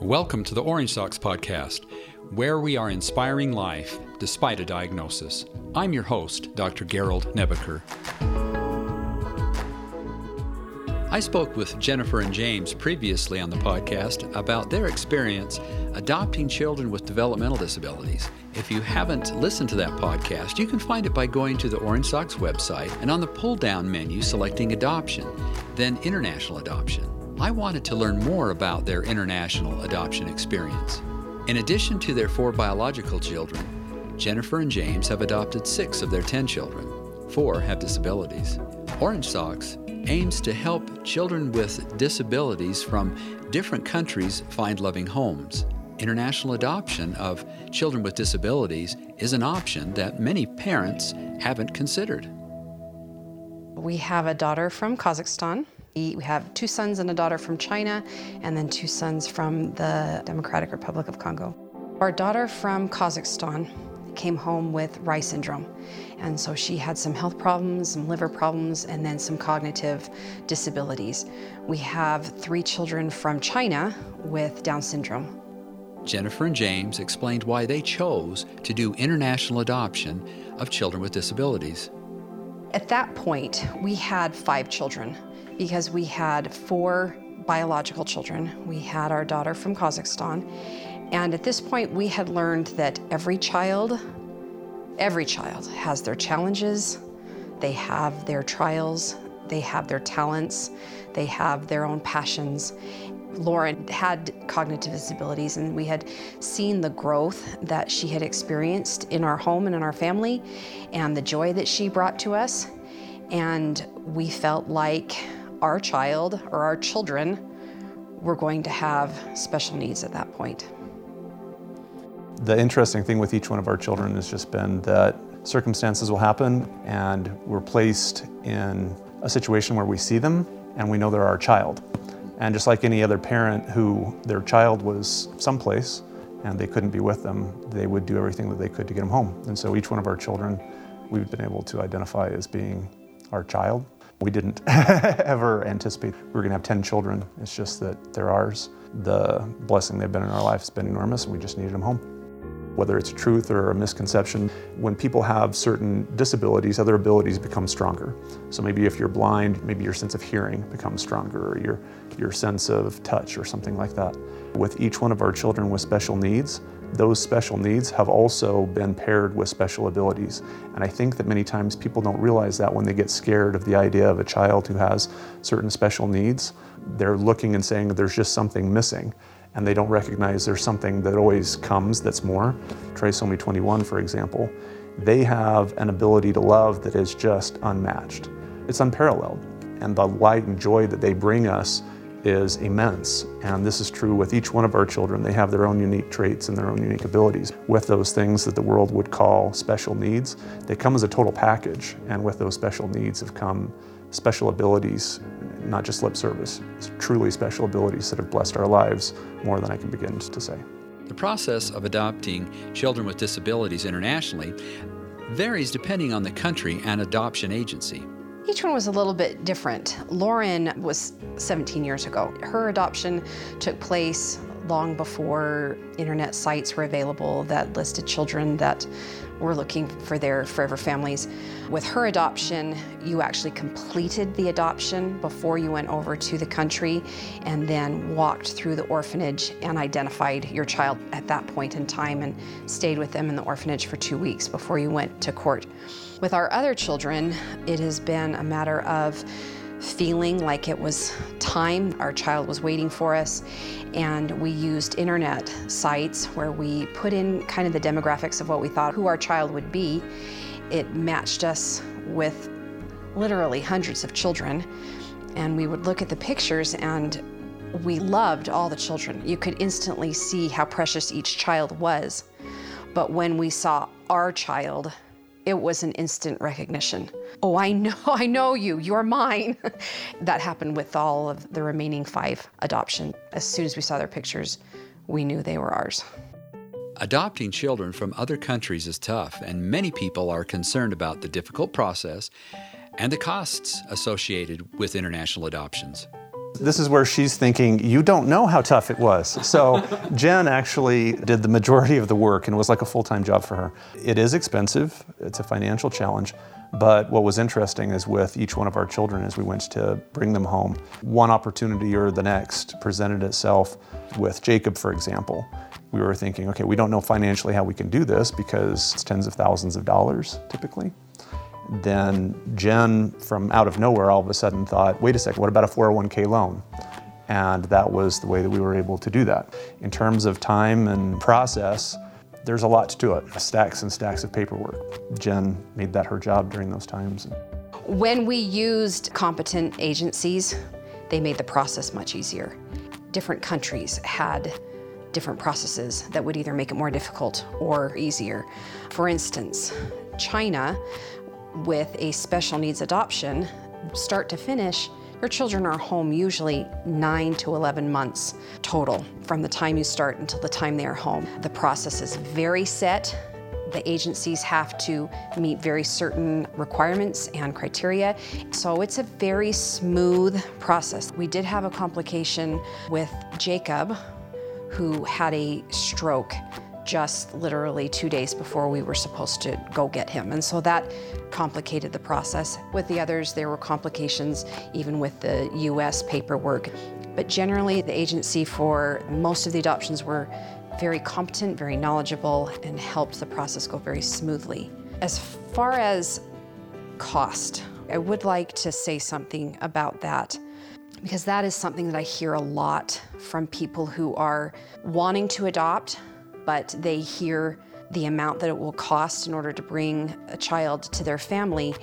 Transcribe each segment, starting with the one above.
Welcome to the Orange Socks Podcast, where we are inspiring life despite a diagnosis. I'm your host, Dr. Gerald Nebaker. I spoke with Jennifer and James previously on the podcast about their experience adopting children with developmental disabilities. If you haven't listened to that podcast, you can find it by going to the Orange Socks website and on the pull down menu selecting Adoption, then International Adoption. I wanted to learn more about their international adoption experience. In addition to their four biological children, Jennifer and James have adopted six of their 10 children. Four have disabilities. Orange Socks aims to help children with disabilities from different countries find loving homes. International adoption of children with disabilities is an option that many parents haven't considered. We have a daughter from Kazakhstan. We have two sons and a daughter from China, and then two sons from the Democratic Republic of Congo. Our daughter from Kazakhstan came home with Reye syndrome. And so she had some health problems, some liver problems, and then some cognitive disabilities. We have three children from China with Down syndrome. Jennifer and James explained why they chose to do international adoption of children with disabilities. At that point, we had five children because we had four biological children. We had our daughter from Kazakhstan. And at this point, we had learned that every child, every child has their challenges, they have their trials, they have their talents, they have their own passions. Lauren had cognitive disabilities, and we had seen the growth that she had experienced in our home and in our family, and the joy that she brought to us. And we felt like our child or our children were going to have special needs at that point. The interesting thing with each one of our children has just been that circumstances will happen and we're placed in a situation where we see them and we know they're our child. And just like any other parent who their child was someplace and they couldn't be with them, they would do everything that they could to get them home. And so each one of our children, we've been able to identify as being our child. We didn't ever anticipate we were going to have 10 children. It's just that they're ours. The blessing they've been in our life has been enormous, we just needed them home. Whether it's a truth or a misconception, when people have certain disabilities, other abilities become stronger. So maybe if you're blind, maybe your sense of hearing becomes stronger, or your, your sense of touch, or something like that. With each one of our children with special needs, those special needs have also been paired with special abilities. And I think that many times people don't realize that when they get scared of the idea of a child who has certain special needs, they're looking and saying there's just something missing. And they don't recognize there's something that always comes that's more. Trisomy 21, for example, they have an ability to love that is just unmatched. It's unparalleled. And the light and joy that they bring us is immense. And this is true with each one of our children. They have their own unique traits and their own unique abilities. With those things that the world would call special needs, they come as a total package. And with those special needs have come special abilities, not just lip service, it's truly special abilities that have blessed our lives more than I can begin to say. The process of adopting children with disabilities internationally varies depending on the country and adoption agency. Each one was a little bit different. Lauren was 17 years ago. Her adoption took place long before internet sites were available that listed children that were looking for their forever families. With her adoption, you actually completed the adoption before you went over to the country and then walked through the orphanage and identified your child at that point in time and stayed with them in the orphanage for two weeks before you went to court. With our other children, it has been a matter of feeling like it was time. Our child was waiting for us, and we used internet sites where we put in kind of the demographics of what we thought who our child would be. It matched us with literally hundreds of children, and we would look at the pictures and we loved all the children. You could instantly see how precious each child was. But when we saw our child, it was an instant recognition. Oh, I know, I know you, you're mine. that happened with all of the remaining five adoption. As soon as we saw their pictures, we knew they were ours. Adopting children from other countries is tough, and many people are concerned about the difficult process and the costs associated with international adoptions. This is where she's thinking, you don't know how tough it was. So Jen actually did the majority of the work and it was like a full time job for her. It is expensive, it's a financial challenge. But what was interesting is with each one of our children as we went to bring them home, one opportunity or the next presented itself with Jacob, for example. We were thinking, okay, we don't know financially how we can do this because it's tens of thousands of dollars typically then Jen, from out of nowhere, all of a sudden thought, wait a second, what about a 401k loan? And that was the way that we were able to do that. In terms of time and process, there's a lot to it stacks and stacks of paperwork. Jen made that her job during those times. When we used competent agencies, they made the process much easier. Different countries had different processes that would either make it more difficult or easier. For instance, China with a special needs adoption, start to finish, your children are home usually 9 to 11 months total from the time you start until the time they are home. The process is very set. The agencies have to meet very certain requirements and criteria. So it's a very smooth process. We did have a complication with Jacob, who had a stroke just literally two days before we were supposed to go get him. And so that complicated the process. With the others, there were complications even with the US paperwork. But generally, the agency for most of the adoptions were very competent, very knowledgeable, and helped the process go very smoothly. As far as cost, I would like to say something about that because that is something that I hear a lot from people who are wanting to adopt but they hear the amount that it will cost in order to bring a child to their family,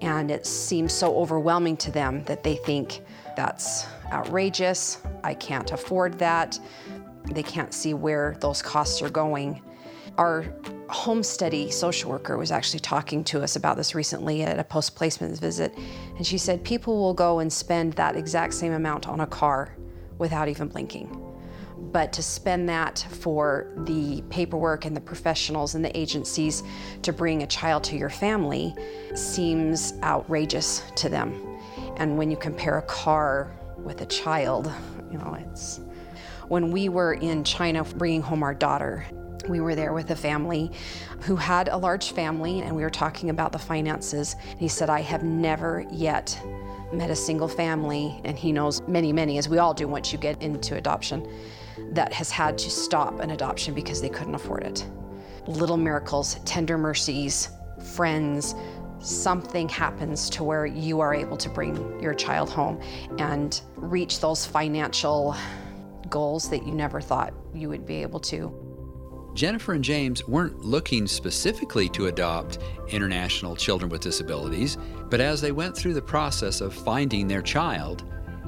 and it seems so overwhelming to them that they think that's outrageous, I can't afford that, they can't see where those costs are going. Our home study social worker was actually talking to us about this recently at a post placement visit, and she said people will go and spend that exact same amount on a car without even blinking but to spend that for the paperwork and the professionals and the agencies to bring a child to your family seems outrageous to them. And when you compare a car with a child, you know, it's. When we were in China bringing home our daughter, we were there with a family who had a large family, and we were talking about the finances. He said, I have never yet met a single family, and he knows many, many, as we all do once you get into adoption, that has had to stop an adoption because they couldn't afford it. Little miracles, tender mercies, friends, something happens to where you are able to bring your child home and reach those financial goals that you never thought you would be able to. Jennifer and James weren't looking specifically to adopt international children with disabilities, but as they went through the process of finding their child,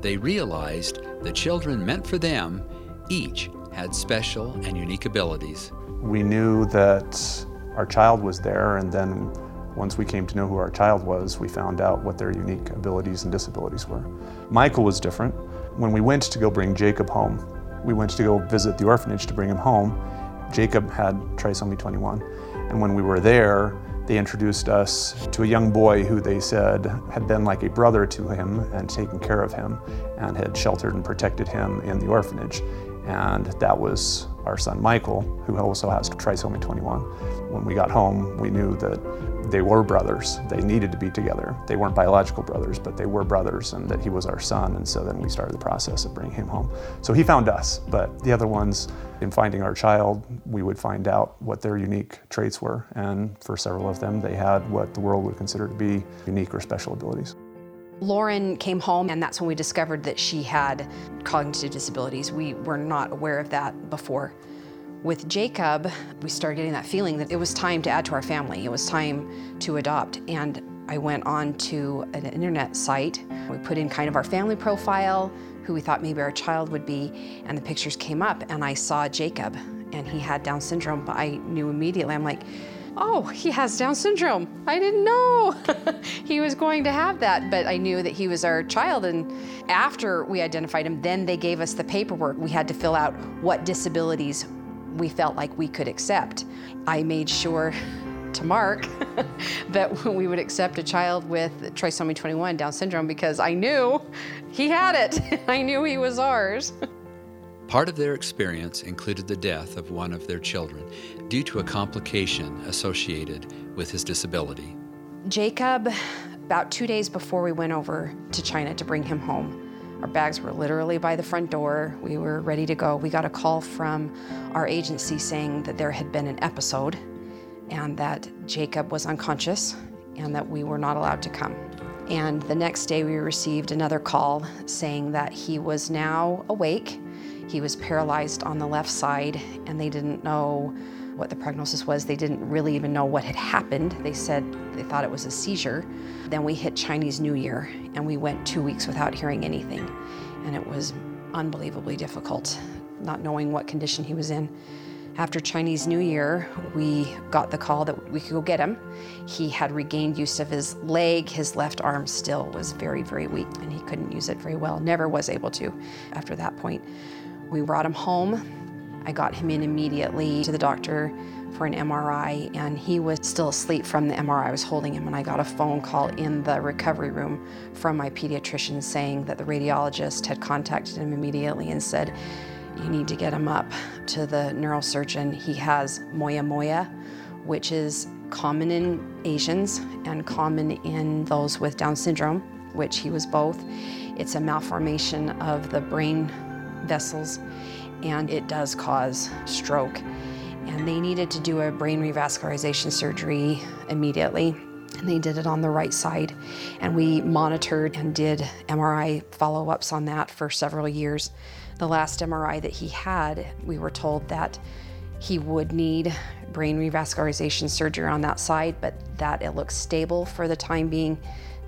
they realized the children meant for them each had special and unique abilities. We knew that our child was there, and then once we came to know who our child was, we found out what their unique abilities and disabilities were. Michael was different. When we went to go bring Jacob home, we went to go visit the orphanage to bring him home. Jacob had trisomy 21. And when we were there, they introduced us to a young boy who they said had been like a brother to him and taken care of him and had sheltered and protected him in the orphanage and that was our son Michael, who also has trisomy 21. When we got home, we knew that they were brothers. They needed to be together. They weren't biological brothers, but they were brothers, and that he was our son. And so then we started the process of bringing him home. So he found us, but the other ones, in finding our child, we would find out what their unique traits were. And for several of them, they had what the world would consider to be unique or special abilities. Lauren came home, and that's when we discovered that she had cognitive disabilities. We were not aware of that before. With Jacob, we started getting that feeling that it was time to add to our family. It was time to adopt. And I went on to an internet site. We put in kind of our family profile, who we thought maybe our child would be, and the pictures came up, and I saw Jacob, and he had Down syndrome. But I knew immediately, I'm like, oh, he has Down syndrome. I didn't know he was going to have that, but I knew that he was our child. And after we identified him, then they gave us the paperwork. We had to fill out what disabilities we felt like we could accept. I made sure to Mark that we would accept a child with trisomy 21 Down syndrome because I knew he had it. I knew he was ours. Part of their experience included the death of one of their children due to a complication associated with his disability. Jacob, about two days before we went over to China to bring him home, our bags were literally by the front door. We were ready to go. We got a call from our agency saying that there had been an episode and that Jacob was unconscious and that we were not allowed to come. And the next day, we received another call saying that he was now awake. He was paralyzed on the left side, and they didn't know what the prognosis was. They didn't really even know what had happened. They said they thought it was a seizure. Then we hit Chinese New Year and we went two weeks without hearing anything. And it was unbelievably difficult, not knowing what condition he was in. After Chinese New Year, we got the call that we could go get him. He had regained use of his leg. His left arm still was very, very weak, and he couldn't use it very well. Never was able to after that point. We brought him home. I got him in immediately to the doctor for an MRI, and he was still asleep from the MRI. I was holding him, and I got a phone call in the recovery room from my pediatrician saying that the radiologist had contacted him immediately and said, You need to get him up to the neurosurgeon. He has moya moya, which is common in Asians and common in those with Down syndrome, which he was both. It's a malformation of the brain vessels and it does cause stroke. And they needed to do a brain revascularization surgery immediately. And they did it on the right side. And we monitored and did MRI follow ups on that for several years. The last MRI that he had, we were told that he would need brain revascularization surgery on that side, but that it looks stable for the time being.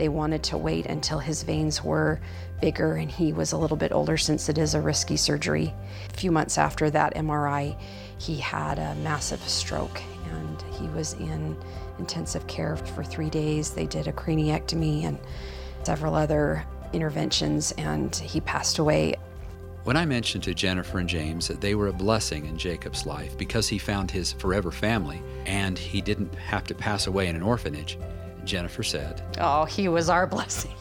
They wanted to wait until his veins were bigger and he was a little bit older since it is a risky surgery. A few months after that MRI, he had a massive stroke and he was in intensive care for three days. They did a craniectomy and several other interventions, and he passed away. When I mentioned to Jennifer and James that they were a blessing in Jacob's life because he found his forever family and he didn't have to pass away in an orphanage, Jennifer said, Oh, he was our blessing.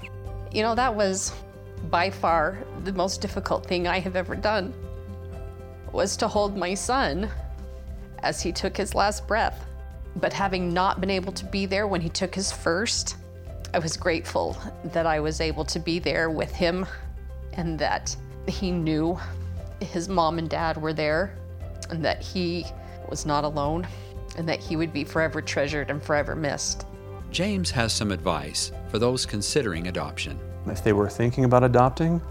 You know, that was by far the most difficult thing I have ever done was to hold my son as he took his last breath. But having not been able to be there when he took his first, I was grateful that I was able to be there with him and that he knew his mom and dad were there and that he was not alone and that he would be forever treasured and forever missed. James has some advice for those considering adoption. If they were thinking about adopting,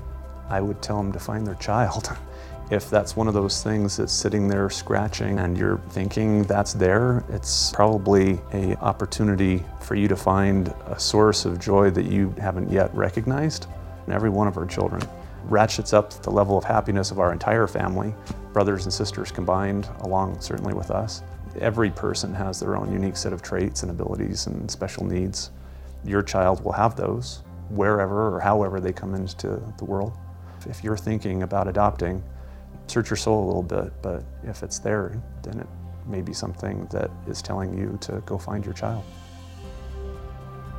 I would tell them to find their child. If that's one of those things that's sitting there scratching and you're thinking that's there, it's probably a opportunity for you to find a source of joy that you haven't yet recognized in every one of our children. Ratchets up the level of happiness of our entire family, brothers and sisters combined, along certainly with us. Every person has their own unique set of traits and abilities and special needs. Your child will have those wherever or however they come into the world. If you're thinking about adopting, search your soul a little bit, but if it's there, then it may be something that is telling you to go find your child.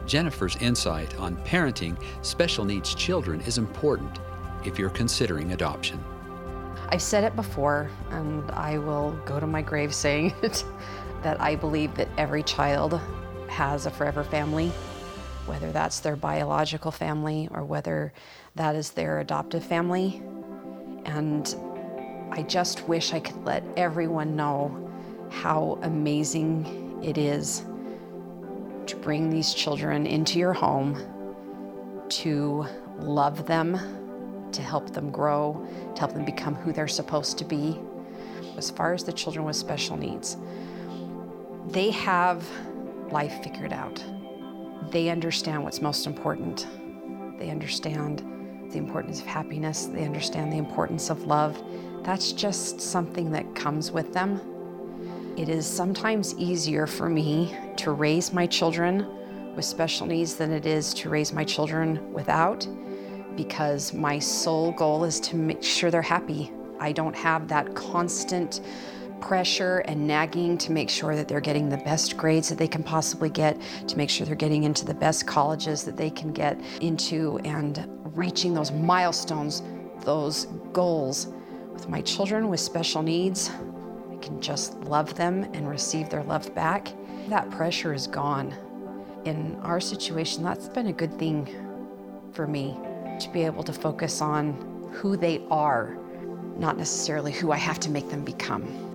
Jennifer's insight on parenting special needs children is important if you're considering adoption. I've said it before, and I will go to my grave saying it that I believe that every child has a forever family whether that's their biological family or whether that is their adoptive family. And I just wish I could let everyone know how amazing it is to bring these children into your home, to love them, to help them grow, to help them become who they're supposed to be. As far as the children with special needs, they have life figured out they understand what's most important. They understand the importance of happiness, they understand the importance of love. That's just something that comes with them. It is sometimes easier for me to raise my children with special needs than it is to raise my children without because my sole goal is to make sure they're happy. I don't have that constant pressure and nagging to make sure that they're getting the best grades that they can possibly get, to make sure they're getting into the best colleges that they can get into, and reaching those milestones, those goals. With my children with special needs, I can just love them and receive their love back. That pressure is gone. In our situation, that's been a good thing for me to be able to focus on who they are, not necessarily who I have to make them become.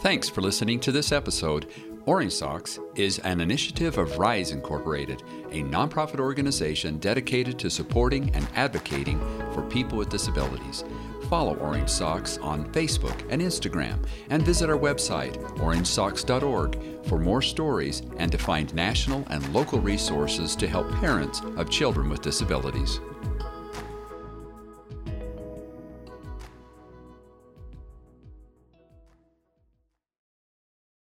Thanks for listening to this episode. Orange Socks is an initiative of Rise Incorporated, a nonprofit organization dedicated to supporting and advocating for people with disabilities. Follow Orange Socks on Facebook and Instagram, and visit our website, orangesocks.org, for more stories and to find national and local resources to help parents of children with disabilities.